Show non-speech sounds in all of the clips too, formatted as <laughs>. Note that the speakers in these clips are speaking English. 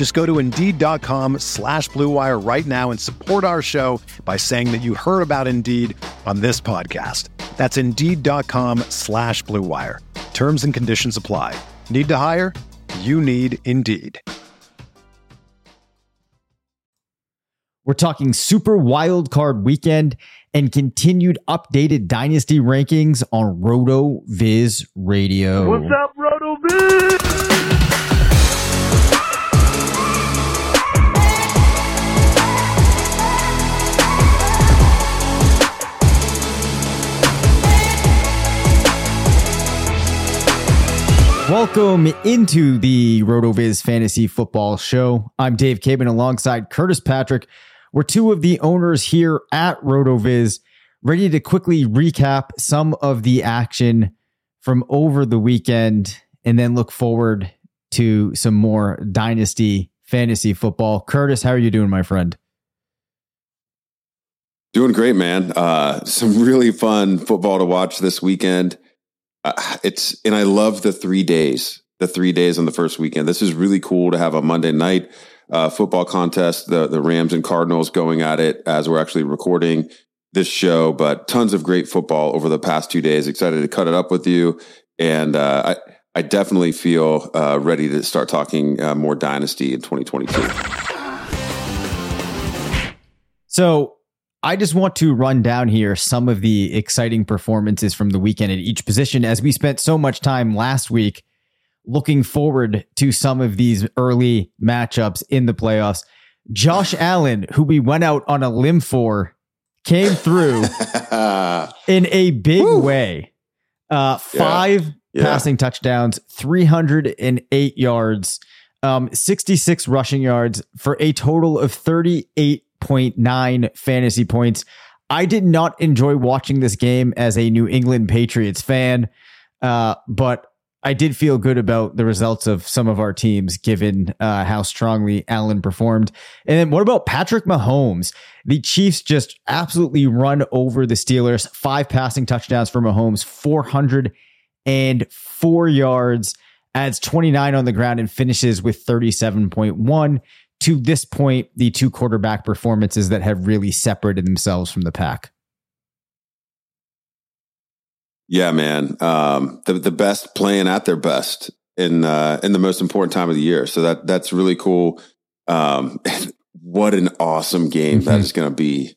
Just go to Indeed.com slash BlueWire right now and support our show by saying that you heard about Indeed on this podcast. That's Indeed.com slash BlueWire. Terms and conditions apply. Need to hire? You need Indeed. We're talking super wild card weekend and continued updated dynasty rankings on RotoViz Radio. What's up, Roto Viz? Welcome into the RotoViz Fantasy Football Show. I'm Dave Caban alongside Curtis Patrick. We're two of the owners here at RotoViz, ready to quickly recap some of the action from over the weekend and then look forward to some more dynasty fantasy football. Curtis, how are you doing, my friend? Doing great, man. Uh, <laughs> some really fun football to watch this weekend uh, it's and I love the three days, the three days on the first weekend. This is really cool to have a Monday night uh, football contest. The the Rams and Cardinals going at it as we're actually recording this show, but tons of great football over the past two days. Excited to cut it up with you, and uh, I I definitely feel uh, ready to start talking uh, more dynasty in 2022. So I just want to run down here some of the exciting performances from the weekend at each position as we spent so much time last week looking forward to some of these early matchups in the playoffs. Josh <laughs> Allen, who we went out on a limb for, came through <laughs> in a big Woo. way. Uh, five yeah. Yeah. passing touchdowns, 308 yards, um, 66 rushing yards for a total of 38 0.9 fantasy points. I did not enjoy watching this game as a New England Patriots fan, uh, but I did feel good about the results of some of our teams given uh, how strongly Allen performed. And then what about Patrick Mahomes? The Chiefs just absolutely run over the Steelers. Five passing touchdowns for Mahomes, 404 yards, adds 29 on the ground and finishes with 37.1 to this point, the two quarterback performances that have really separated themselves from the pack. Yeah, man. Um, the the best playing at their best in uh, in the most important time of the year. So that that's really cool. Um, <laughs> what an awesome game mm-hmm. that is going to be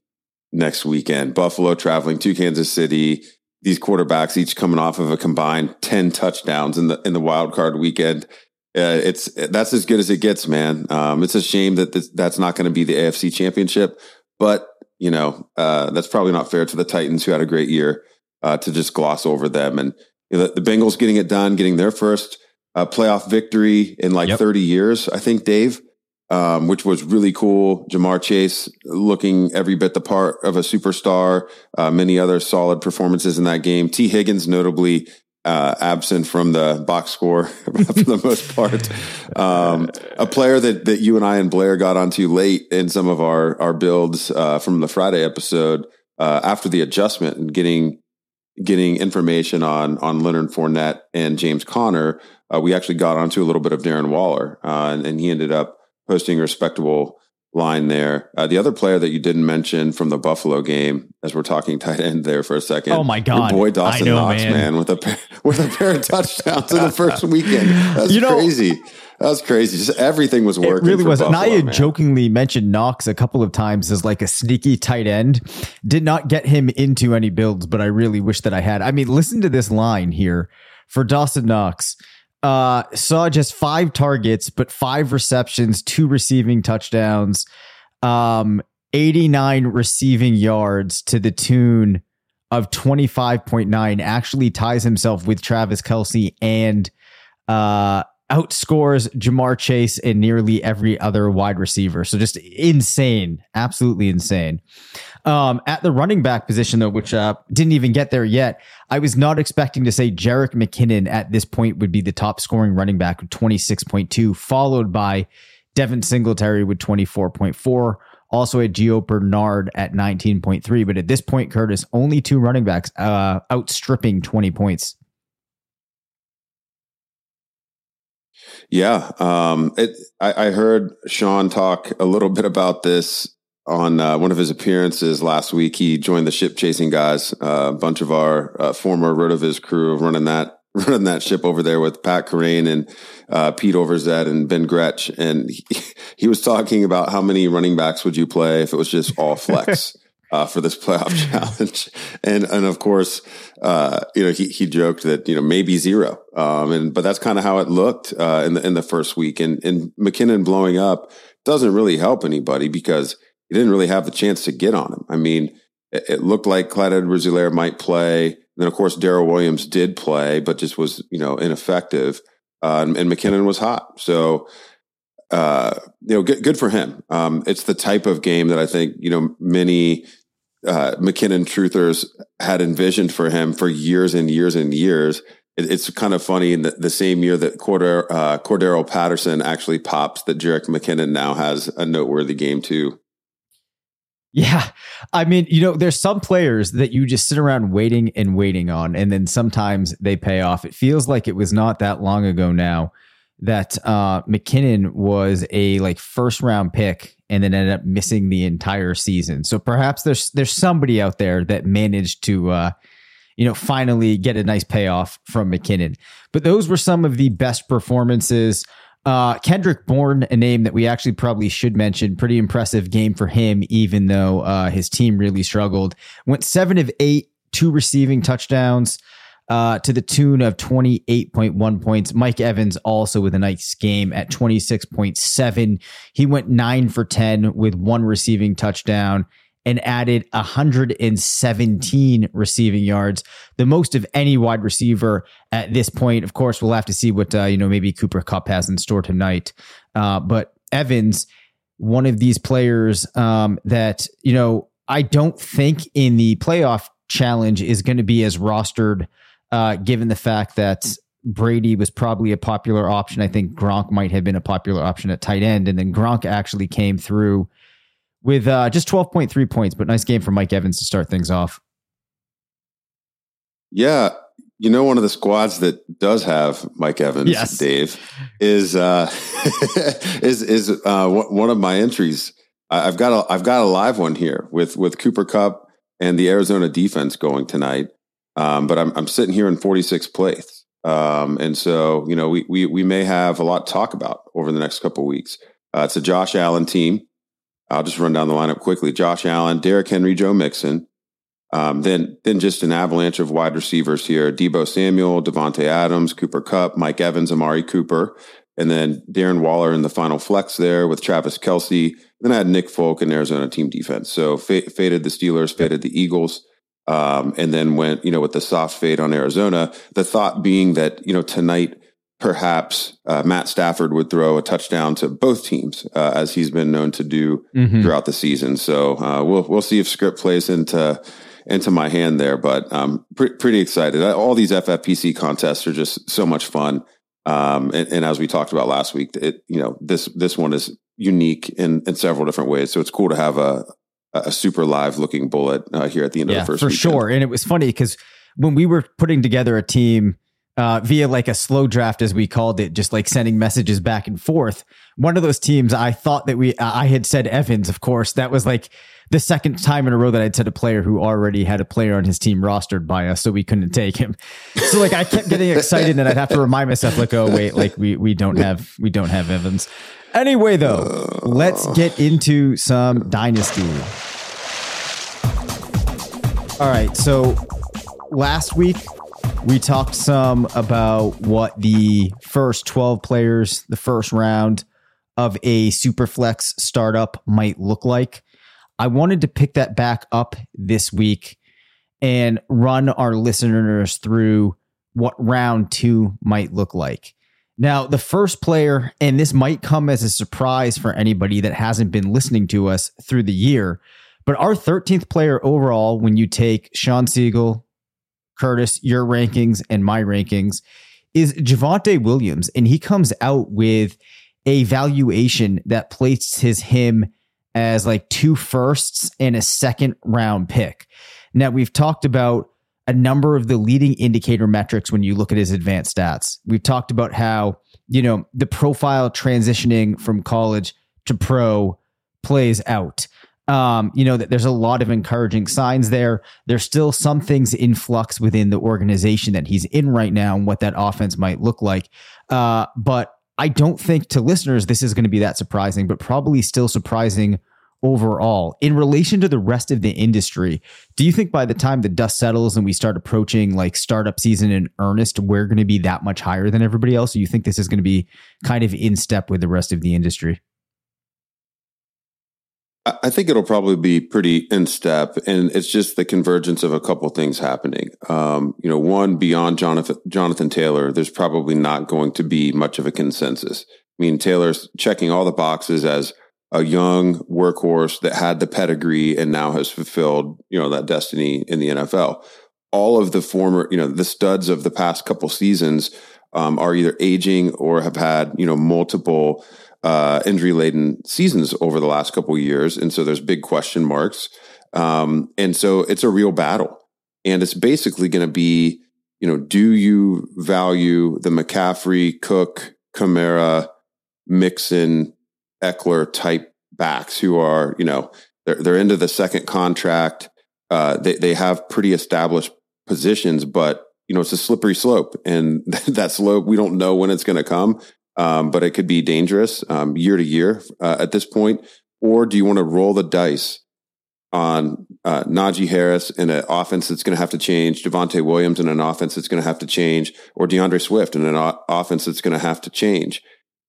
next weekend. Buffalo traveling to Kansas City. These quarterbacks each coming off of a combined ten touchdowns in the in the wild card weekend. Uh, it's that's as good as it gets, man. Um, it's a shame that this, that's not going to be the AFC Championship, but you know uh, that's probably not fair to the Titans, who had a great year, uh, to just gloss over them. And you know, the, the, Bengals getting it done, getting their first uh, playoff victory in like yep. 30 years, I think, Dave, um, which was really cool. Ja'Marr Chase looking every bit the part of a superstar. Uh, many other solid performances in that game. Tee Higgins, notably uh, absent from the box score <laughs> for the most part. Um, a player that, that you and I and Blair got onto late in some of our, our builds uh, from the Friday episode uh, after the adjustment and getting getting information on on Leonard Fournette and James Conner. Uh, we actually got onto a little bit of Darren Waller, uh, and, and he ended up posting a respectable line there. Uh, the other player that you didn't mention from the Buffalo game, as we're talking <laughs> tight end there for a second. Oh my god, your boy Dawson know, Knox, man. man. with a pair, <laughs> with a pair of touchdowns in the <laughs> first weekend. That's you know, crazy. That was crazy. Just everything was working. It really was. Buffalo, and I had jokingly mentioned Knox a couple of times as like a sneaky tight end. Did not get him into any builds, but I really wish that I had. I mean, listen to this line here for Dawson Knox. Uh, saw just five targets, but five receptions, two receiving touchdowns, um, 89 receiving yards to the tune of 25.9. Actually ties himself with Travis Kelce and uh outscores Ja'Marr Chase and nearly every other wide receiver. So just insane, absolutely insane. Um, at the running back position, though, which uh, didn't even get there yet, I was not expecting to say Jerick McKinnon at this point would be the top scoring running back with 26.2, followed by Devin Singletary with 24.4. Also at Gio Bernard at 19.3. But at this point, Curtis, only two running backs uh, outstripping 20 points. Yeah, um, it, I, I, heard Sean talk a little bit about this on uh, one of his appearances last week. He joined the ship chasing guys, uh, a bunch of our uh, former Rotoviz crew running that <laughs> running that ship over there with Pat Kerrane and uh, Pete Overzet and Ben Gretch, and he, <laughs> he was talking about how many running backs would you play if it was just all flex. <laughs> uh, for this <laughs> playoff challenge. And, and of course, uh, you know, he, he joked that, you know, maybe zero. Um, and, but that's kind of how it looked, uh, in the, in the first week and, and McKinnon blowing up doesn't really help anybody because he didn't really have the chance to get on him. I mean, it, it looked like Clyde Edwards-Helaire might play. And then of course, Darrel Williams did play, but just was, you know, ineffective. Uh, and, and McKinnon was hot. So, uh, you know, good, good for him. Um, it's the type of game that I think, you know, many uh, McKinnon truthers had envisioned for him for years and years and years. It, it's kind of funny in the, the same year that Corder, uh, Cordarrelle Patterson actually pops that Jerick McKinnon now has a noteworthy game too. Yeah. I mean, you know, there's some players that you just sit around waiting and waiting on, and then sometimes they pay off. It feels like it was not that long ago now that uh, McKinnon was a like first round pick and then ended up missing the entire season. So perhaps there's there's somebody out there that managed to uh, you know finally get a nice payoff from McKinnon. But those were some of the best performances. Uh, Kendrick Bourne, a name that we actually probably should mention, pretty impressive game for him, even though uh, his team really struggled. Went seven of eight, two receiving touchdowns uh, to the tune of 28.1 points. Mike Evans also with a nice game at 26.7. He went nine for 10 with one receiving touchdown and added 117 receiving yards, the most of any wide receiver at this point. Of course, we'll have to see what, uh, you know, maybe Cooper Kupp has in store tonight. Uh, but Evans, one of these players um, that, you know, I don't think in the playoff challenge is going to be as rostered uh, given the fact that Brady was probably a popular option. I think Gronk might have been a popular option at tight end. And then Gronk actually came through with uh, just 12.3 points, but nice game for Mike Evans to start things off. Yeah. You know, one of the squads that does have Mike Evans, yes. Dave, is uh, <laughs> is is uh, one of my entries. I've got a I've got a live one here with with Cooper Kupp and the Arizona defense going tonight. Um, but I'm, I'm sitting here in 46th place. Um, and so, you know, we, we, we may have a lot to talk about over the next couple weeks. Uh, it's a Josh Allen team. I'll just run down the lineup quickly. Josh Allen, Derrick Henry, Joe Mixon. Um, then, then just an avalanche of wide receivers here. Deebo Samuel, Davante Adams, Cooper Kupp, Mike Evans, Amari Cooper, and then Darren Waller in the final flex there with Travis Kelce. Then I had Nick Folk in Arizona team defense. So f- faded the Steelers, faded the Eagles. Um, and then went, you know, with the soft fade on Arizona, the thought being that, you know, tonight, perhaps uh, Matt Stafford would throw a touchdown to both teams, uh, as he's been known to do mm-hmm. throughout the season. So uh, we'll we'll see if script plays into into my hand there, but um, pre- pretty excited. All these FFPC contests are just so much fun. Um, and, and, as we talked about last week, it you know this this one is unique in in several different ways. So it's cool to have a a super live looking bullet uh, here at the end yeah, of the first for weekend. sure. And it was funny because when we were putting together a team uh, via like a slow draft, as we called it, just like sending messages back and forth. One of those teams, I thought that we, I had said Evans, of course, that was like the second time in a row that I'd said a player who already had a player on his team rostered by us, so we couldn't take him. So like I kept getting excited, and I'd have to remind myself, like, oh wait, like we we don't have we don't have Evans. Anyway, though, let's get into some dynasty. All right, so last week we talked some about what the first 12 players, the first round of a Superflex startup might look like. I wanted to pick that back up this week and run our listeners through what round two might look like. Now, the first player, and this might come as a surprise for anybody that hasn't been listening to us through the year, but our 13th player overall, when you take Sean Siegel, Curtis, your rankings, and my rankings, is Javonte Williams. And he comes out with a valuation that places him as like two firsts and a second round pick. Now, we've talked about a number of the leading indicator metrics when you look at his advanced stats. We've talked about how, you know, the profile transitioning from college to pro plays out. Um, you know, that there's a lot of encouraging signs there. There's still some things in flux within the organization that he's in right now and what that offense might look like. Uh, but I don't think to listeners this is going to be that surprising, but probably still surprising overall. In relation to the rest of the industry, do you think by the time the dust settles and we start approaching like startup season in earnest, we're going to be that much higher than everybody else? Or you think this is going to be kind of in step with the rest of the industry? I think it'll probably be pretty in step, and it's just the convergence of a couple things happening. Um, you know, one beyond Jonathan Jonathan Taylor, there's probably not going to be much of a consensus. I mean, Taylor's checking all the boxes as a young workhorse that had the pedigree and now has fulfilled, you know, that destiny in the NFL. All of the former, you know, the studs of the past couple seasons um, are either aging or have had, you know, multiple uh, injury laden seasons over the last couple years. And so there's big question marks. Um, and so it's a real battle. And it's basically going to be, you know, do you value the McCaffrey, Cook, Kamara, Mixon, Ekeler type backs who are, you know, they're, they're into the second contract. Uh, they, they have pretty established positions, but you know, it's a slippery slope and <laughs> that slope, we don't know when it's going to come um, but it could be dangerous um, year to year uh, at this point. Or do you want to roll the dice on uh, Najee Harris in an offense that's going to have to change, Javonte Williams in an offense that's going to have to change, or D'Andre Swift in an o- offense that's going to have to change?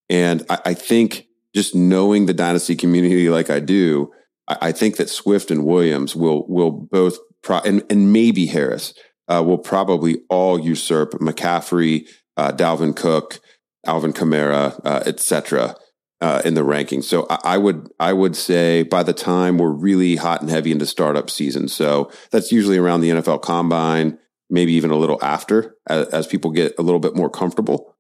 And I, I, think just knowing the dynasty community like I do, I, I think that Swift and Williams will will both pro- and, and maybe Harris uh, will probably all usurp McCaffrey, uh, Dalvin Cook, Alvin Kamara, uh, etc. Uh, in the rankings. So I, I, would I would say by the time we're really hot and heavy into startup season, so that's usually around the NFL Combine, maybe even a little after, as, as people get a little bit more comfortable.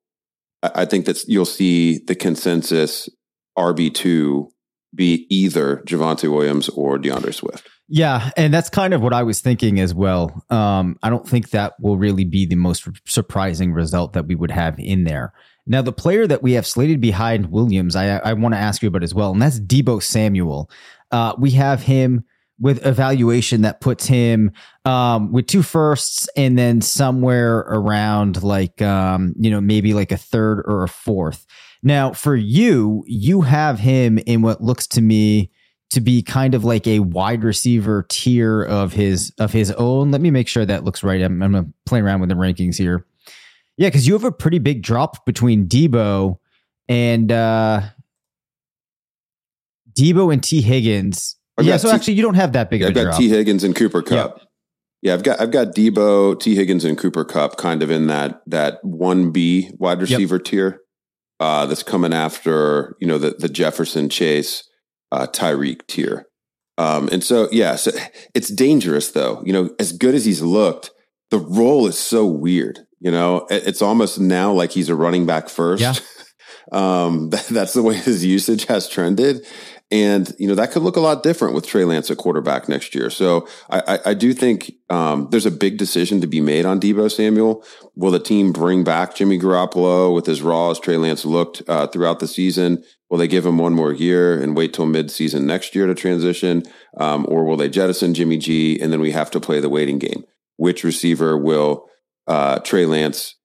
I, I think that you'll see the consensus RB two be either Javonte Williams or D'Andre Swift. Yeah, and that's kind of what I was thinking as well. Um, I don't think that will really be the most surprising result that we would have in there. Now, the player that we have slated behind Williams, I, I want to ask you about as well, and that's Deebo Samuel. Uh, we have him with evaluation that puts him um, with two firsts and then somewhere around like um, you know maybe like a third or a fourth. Now, for you, you have him in what looks to me to be kind of like a wide receiver tier of his of his own. Let me make sure that looks right. I'm, I'm gonna play around with the rankings here. Yeah, because you have a pretty big drop between Deebo and uh Deebo and Tee Higgins. I've yeah, so T- actually you don't have that big yeah, of a I've got Tee Higgins and Cooper Kupp. Yep. Yeah, I've got I've got Deebo, Tee Higgins, and Cooper Kupp kind of in that that one B wide receiver yep. tier. Uh, that's coming after you know the the Jefferson Chase uh, Tyreek tier. Um, and so yeah, so it's dangerous though. You know, as good as he's looked, the role is so weird. You know, it's almost now like he's a running back first. Yeah. <laughs> um, that, that's the way his usage has trended. And, you know, that could look a lot different with Trey Lance at quarterback next year. So I, I, I do think um, there's a big decision to be made on Deebo Samuel. Will the team bring back Jimmy Garoppolo with as raw as Trey Lance looked uh, throughout the season? Will Will they give him one more year and wait till midseason next year to transition? Um, or will they jettison Jimmy G and then we have to play the waiting game? Which receiver will uh, Trey Lance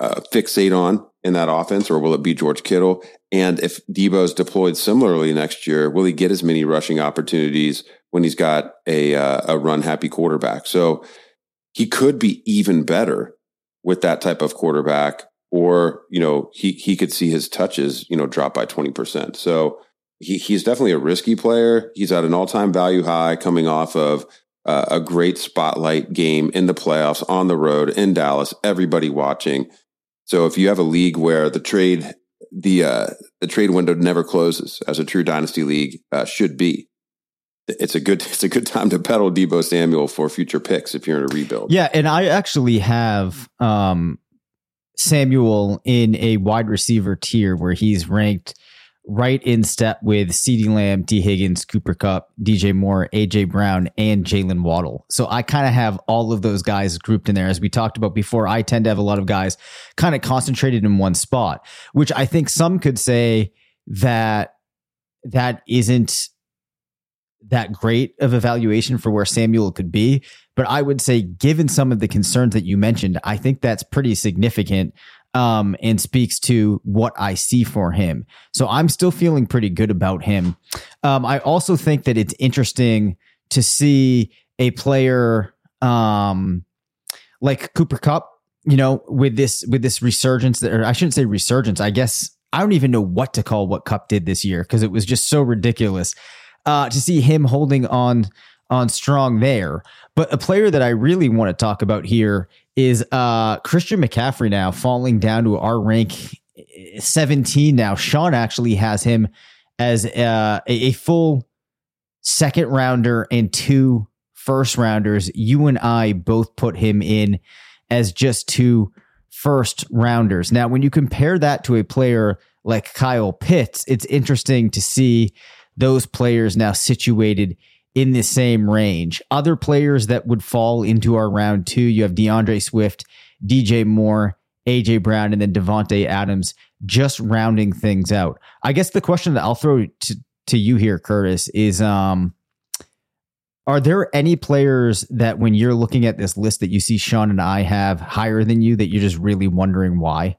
uh, fixate on in that offense, or will it be George Kittle? And if Deebo's deployed similarly next year, will he get as many rushing opportunities when he's got a uh, a run happy quarterback? So he could be even better with that type of quarterback, or you know he he could see his touches you know drop by twenty percent. So he he's definitely a risky player. He's at an all time value high, coming off of uh, a great spotlight game in the playoffs on the road in Dallas. Everybody watching. So if you have a league where the trade the uh, the trade window never closes, as a true dynasty league uh, should be, it's a good <laughs> it's a good time to peddle Deebo Samuel for future picks if you're in a rebuild. Yeah, and I actually have um, Samuel in a wide receiver tier where he's ranked right in step with CeeDee Lamb, Tee Higgins, Cooper Kupp, DJ Moore, AJ Brown, and Jaylen Waddle. So I kind of have all of those guys grouped in there. As we talked about before, I tend to have a lot of guys kind of concentrated in one spot, which I think some could say that that isn't that great of evaluation for where Samuel could be. But I would say, given some of the concerns that you mentioned, I think that's pretty significant um, and speaks to what I see for him. So I'm still feeling pretty good about him. Um, I also think that it's interesting to see a player um, like Cooper Kupp, you know, with this with this resurgence, or I shouldn't say resurgence. I guess I don't even know what to call what Kupp did this year because it was just so ridiculous. Uh, to see him holding on on strong there. But a player that I really want to talk about here is uh, Christian McCaffrey now falling down to our rank 17 now. Sean actually has him as uh, a, a full second rounder and two first rounders. You and I both put him in as just two first rounders. Now, when you compare that to a player like Kyle Pitts, it's interesting to see those players now situated in the same range. Other players that would fall into our round two, you have D'Andre Swift, DJ Moore, AJ Brown, and then Davante Adams just rounding things out. I guess the question that I'll throw to, to you here, Curtis, is um are there any players that when you're looking at this list that you see Sean and I have higher than you that you're just really wondering why?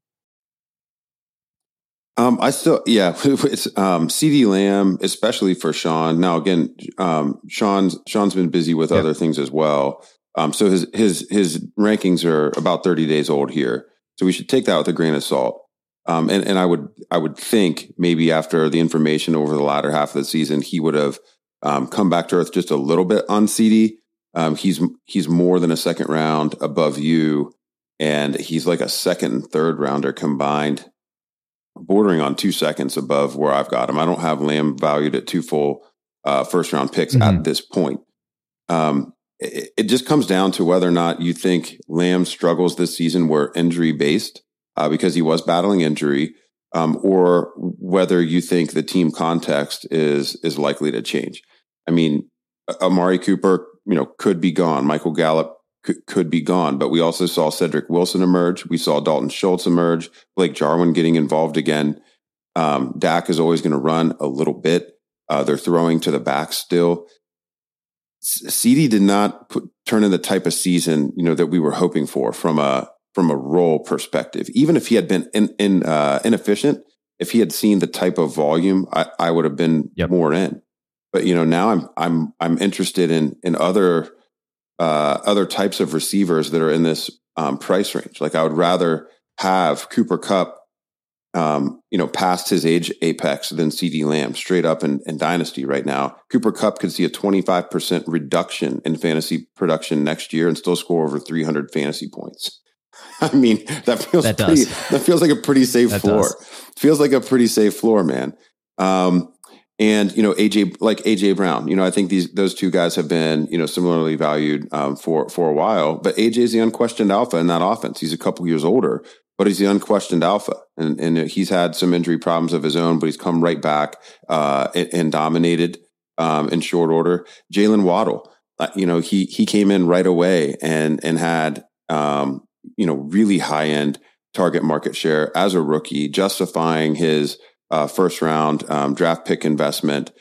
Um, I still, yeah, <laughs> it's um, CeeDee Lamb, especially for Sean. Now, again, um, Sean's Sean's been busy with other things as well. Um, so his his his rankings are about thirty days old here. So we should take that with a grain of salt. Um, and and I would I would think maybe after the information over the latter half of the season, he would have um, come back to earth just a little bit on CeeDee. Um, he's he's more than a second round above you, and he's like a second and third rounder combined bordering on two seconds above where I've got him. I don't have Lamb valued at two full uh, first round picks mm-hmm. at this point. Um, it, it, just comes down to whether or not you think Lamb struggles this season were injury based uh, because he was battling injury, um, or whether you think the team context is is likely to change. I mean, Amari Cooper, you know, could be gone. Michael Gallup could, could be gone. But we also saw Cedric Wilson emerge. We saw Dalton Schultz emerge. Blake Jarwin getting involved again. Um, Dak is always going to run a little bit. Uh, they're throwing to the back still. CeeDee did not put, turn in the type of season you know that we were hoping for from a from a role perspective. Even if he had been in, in uh, inefficient, if he had seen the type of volume, I, I would have been yep. more in. But you know now I'm I'm I'm interested in in other uh, other types of receivers that are in this um, price range. Like I would rather have Cooper Kupp, um, you know, past his age apex than CeeDee Lamb straight up in, in Dynasty right now. Cooper Kupp could see a 25% reduction in fantasy production next year and still score over 300 fantasy points. <laughs> I mean, that feels that pretty, that feels like a pretty safe floor. Does. Feels like a pretty safe floor, man. Um, and you know AJ like AJ Brown. You know, I think these those two guys have been you know similarly valued um, for for a while. But AJ is the unquestioned alpha in that offense. He's a couple years older, but he's the unquestioned alpha, and and he's had some injury problems of his own, but he's come right back uh, and, and, dominated um, in short order. Jaylen Waddle, uh, you know, he he came in right away and and had um, you know really high end target market share as a rookie, justifying his uh, first round um, draft pick investment.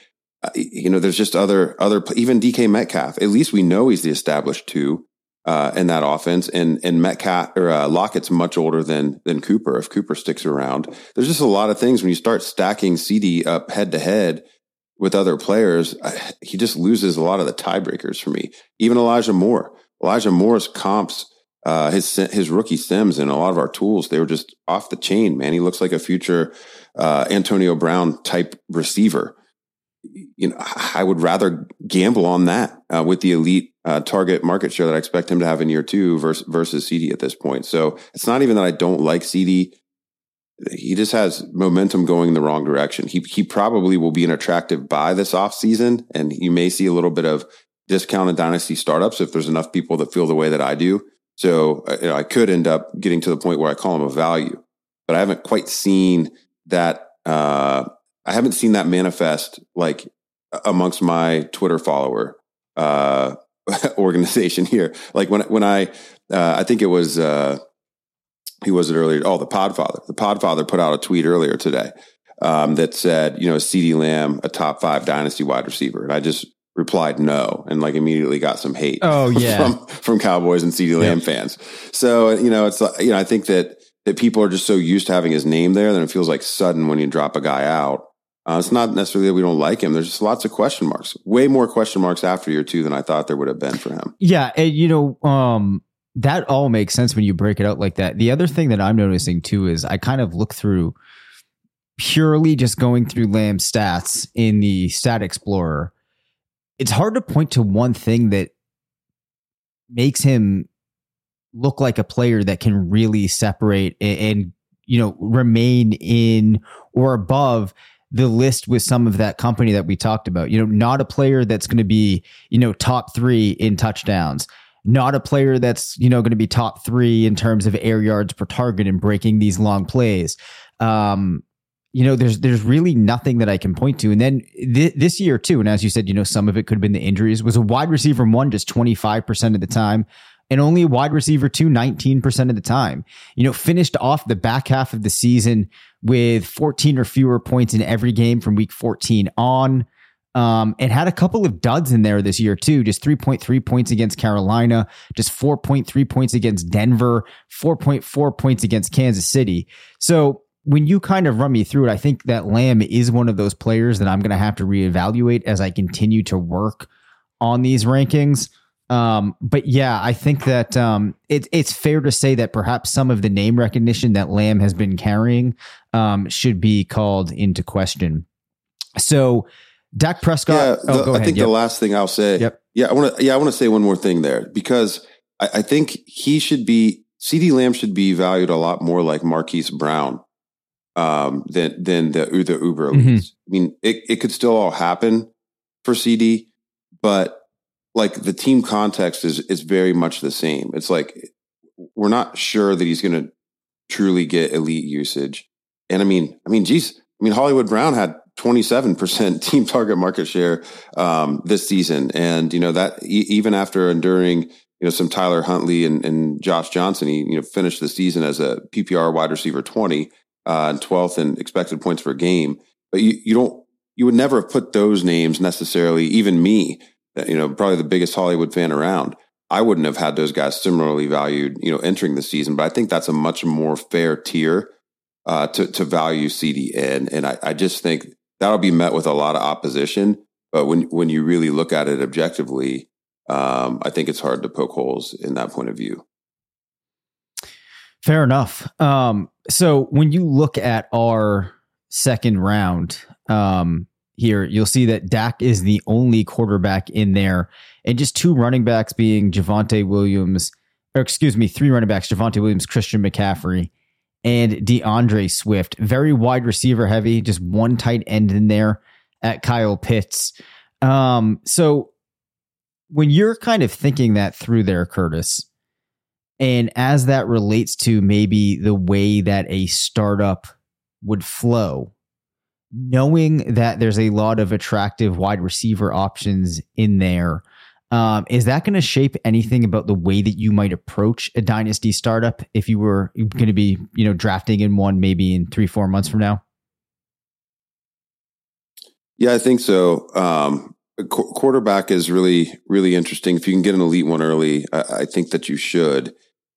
Uh, you know, there's just other other even DK Metcalf. At least we know he's the established two uh, in that offense, and and Metcalf or uh, Lockett's much older than than Cooper. If Cooper sticks around, there's just a lot of things when you start stacking CeeDee up head to head with other players. Uh, he just loses a lot of the tiebreakers for me. Even Elijah Moore. Elijah Moore's comps uh, his his rookie Sims and a lot of our tools, they were just off the chain, man. He looks like a future uh, Antonio Brown type receiver. You know, I would rather gamble on that uh, with the elite uh, target market share that I expect him to have in year two versus versus CeeDee at this point. So it's not even that I don't like CeeDee He just has momentum going in the wrong direction. He he probably will be an attractive buy this offseason, and you may see a little bit of discounted dynasty startups if there's enough people that feel the way that I do. So uh, you know, I could end up getting to the point where I call him a value, but I haven't quite seen that. Uh, I haven't seen that manifest like amongst my Twitter follower uh, <laughs> organization here. Like when when I uh, I think it was uh, who was it earlier? Oh, the Podfather. The Podfather put out a tweet earlier today um, that said, you know, CeeDee Lamb a top five dynasty wide receiver, and I just replied no and like immediately got some hate. Oh <laughs> yeah, from from Cowboys and CeeDee Lamb fans. So you know, it's you know, I think that that people are just so used to having his name there that it feels like sudden when you drop a guy out. Uh, it's not necessarily that we don't like him. There's just lots of question marks. Way more question marks after year two than I thought there would have been for him. Yeah, and, you know, um, that all makes sense when you break it out like that. The other thing that I'm noticing too is I kind of look through purely just going through Lamb stats in the Stat Explorer it's hard to point to one thing that makes him look like a player that can really separate and, and you know remain in or above the list with some of that company that we talked about. You know, not a player that's going to be, you know, top 3 in touchdowns. Not a player that's, you know, going to be top 3 in terms of air yards per target and breaking these long plays. Um, you know, there's there's really nothing that I can point to. And then th- this year too, and as you said, you know, some of it could have been the injuries. Was a wide receiver one just 25 percent of the time, and only a wide receiver two 19 percent of the time. You know, finished off the back half of the season with 14 or fewer points in every game from week 14 on. Um, and had a couple of duds in there this year too. Just 3.3 points against Carolina, just 4.3 points against Denver, 4.4 points against Kansas City. So when you kind of run me through it, I think that Lamb is one of those players that I'm going to have to reevaluate as I continue to work on these rankings. Um, but yeah, I think that um, it, it's fair to say that perhaps some of the name recognition that Lamb has been carrying um, should be called into question. So, Dak Prescott. Yeah, oh, the, I think yep. the last thing I'll say. Yep. Yeah, I want to. Yeah, I want to say one more thing there because I, I think he should be. CeeDee Lamb should be valued a lot more like Marquise Brown um, than than the the Uber mm-hmm. I mean, it it could still all happen for CeeDee, but like the team context is is very much the same. It's like we're not sure that he's going to truly get elite usage. And I mean, I mean, geez, I mean, Hollywood Brown had 27% <laughs> team target market share um, this season. And, you know, that e- even after enduring, you know, some Tyler Huntley and, and, Josh Johnson, he, you know, finished the season as a PPR wide receiver 20 uh, and 12th in expected points per game. But you, you don't, you would never have put those names necessarily, even me, uh, you know, probably the biggest Hollywood fan around. I wouldn't have had those guys similarly valued, you know, entering the season. But I think that's a much more fair tier uh, to to value CeeDee in, and I, I just think that'll be met with a lot of opposition. But when when you really look at it objectively, um, I think it's hard to poke holes in that point of view. Fair enough. Um, so when you look at our second round um, here, you'll see that Dak is the only quarterback in there, and just two running backs being Javonte Williams, or excuse me, three running backs: Javonte Williams, Christian McCaffrey, and D'Andre Swift. Very wide receiver heavy, just one tight end in there at Kyle Pitts. Um, so when you're kind of thinking that through there, Curtis, and as that relates to maybe the way that a startup would flow, knowing that there's a lot of attractive wide receiver options in there um, is that going to shape anything about the way that you might approach a dynasty startup if you were going to be, you know, drafting in one maybe in three, four months from now? Yeah, I think so. Um, qu- quarterback is really, really interesting. If you can get an elite one early, I, I think that you should.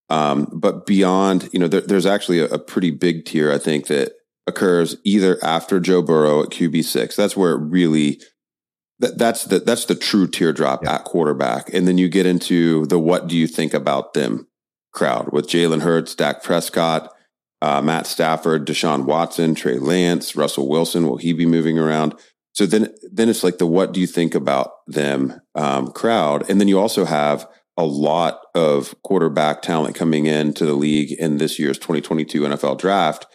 Um, but beyond, you know, there, there's actually a, a pretty big tier, I think, that occurs either after Joe Burrow at QB six. That's where it really that, that's the that's the true teardrop yeah. at quarterback, and then you get into the what do you think about them crowd with Jalen Hurts, Dak Prescott, uh, Matt Stafford, Deshaun Watson, Trey Lance, Russell Wilson. Will he be moving around? So then then it's like the what do you think about them um, crowd, and then you also have a lot of quarterback talent coming into the league in this year's 2022 NFL draft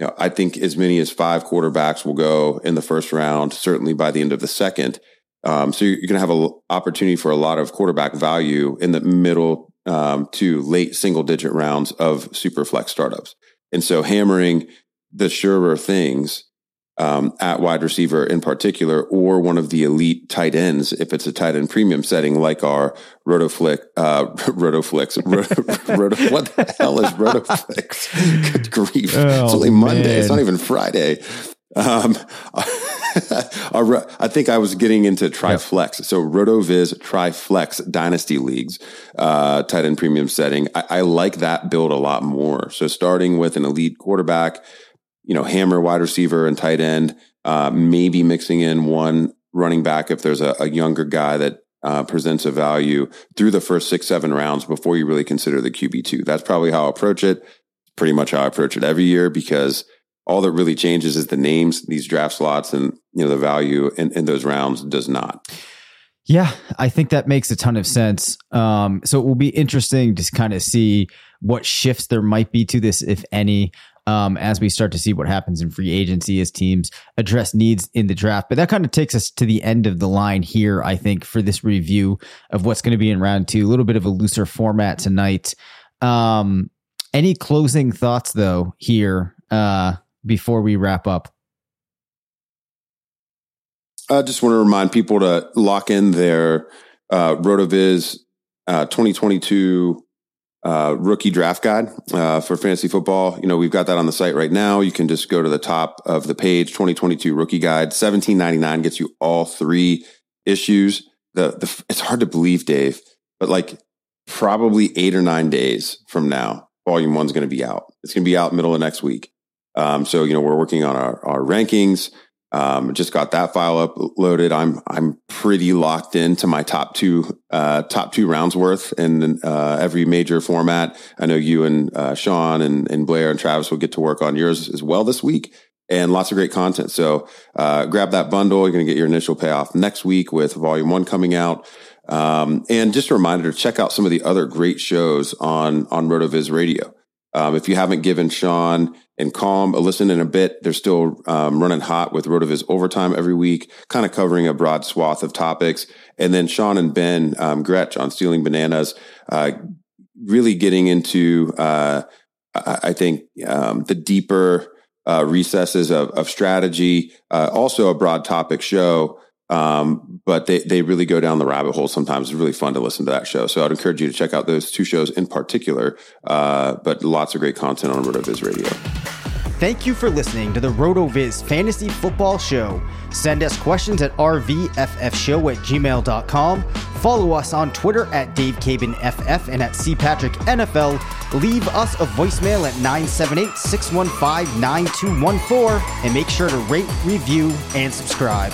you know, I think as many as five quarterbacks will go in the first round, certainly by the end of the second. Um, so you're, going to have an opportunity for a lot of quarterback value in the middle um, to late single digit rounds of super flex startups. And so hammering the surer things um, at wide receiver in particular, or one of the elite tight ends, if it's a tight end premium setting like our Rotoflick, uh, <laughs> Rotoflix, Roto, <laughs> Roto, what the hell is Rotoflix? <laughs> Good grief. Oh, it's only Monday. Man. It's not even Friday. Um, I think I was getting into Triflex. So RotoViz Triflex Dynasty Leagues, uh, tight end premium setting. I, I like that build a lot more. So starting with an elite quarterback, you know, hammer wide receiver and tight end, uh, maybe mixing in one running back if there's a, a younger guy that uh, presents a value through the first six, seven rounds before you really consider the QB2. That's probably how I approach it. Pretty much how I approach it every year because all that really changes is the names, these draft slots, and you know the value in, in those rounds does not. Yeah, I think that makes a ton of sense. Um, so it will be interesting to kind of see what shifts there might be to this, if any um, as we start to see what happens in free agency as teams address needs in the draft. But that kind of takes us to the end of the line here, I think, for this review of what's going to be in round two. A little bit of a looser format tonight. Um, any closing thoughts, though, here uh, before we wrap up? I just want to remind people to lock in their uh, RotoViz uh, 2022 uh, rookie draft guide uh, for fantasy football. You know, we've got that on the site right now. You can just go to the top of the page, 2022 rookie guide, 17.99 gets you all three issues. The, the it's hard to believe, Dave, but like probably eight or nine days from now, volume one's going to be out. It's going to be out middle of next week. Um, so you know we're working on our, our rankings. Um, just got that file uploaded. I'm I'm pretty locked into my top two uh, top two rounds worth in uh, every major format. I know you and uh, Sean and, and Blair and Travis will get to work on yours as well this week, and lots of great content. So uh, grab that bundle. You're going to get your initial payoff next week with Volume One coming out. Um, and just a reminder to check out some of the other great shows on on RotoViz Radio. Um, if you haven't given Sean and Calm a listen in a bit, they're still um, running hot with RotoViz Overtime every week, kind of covering a broad swath of topics. And then Sean and Ben um, Gretch on Stealing Bananas, uh, really getting into, uh, I think, um, the deeper uh, recesses of, of strategy. Uh, also, a broad topic show. Um, but they, they really go down the rabbit hole sometimes. It's really fun to listen to that show. So I'd encourage you to check out those two shows in particular. Uh, but lots of great content on RotoViz Radio. Thank you for listening to the RotoViz Fantasy Football Show. Send us questions at rvffshow at gmail.com. Follow us on Twitter at DaveCabanFF and at CPatrickNFL. Leave us a voicemail at 978 615 9214 and make sure to rate, review, and subscribe.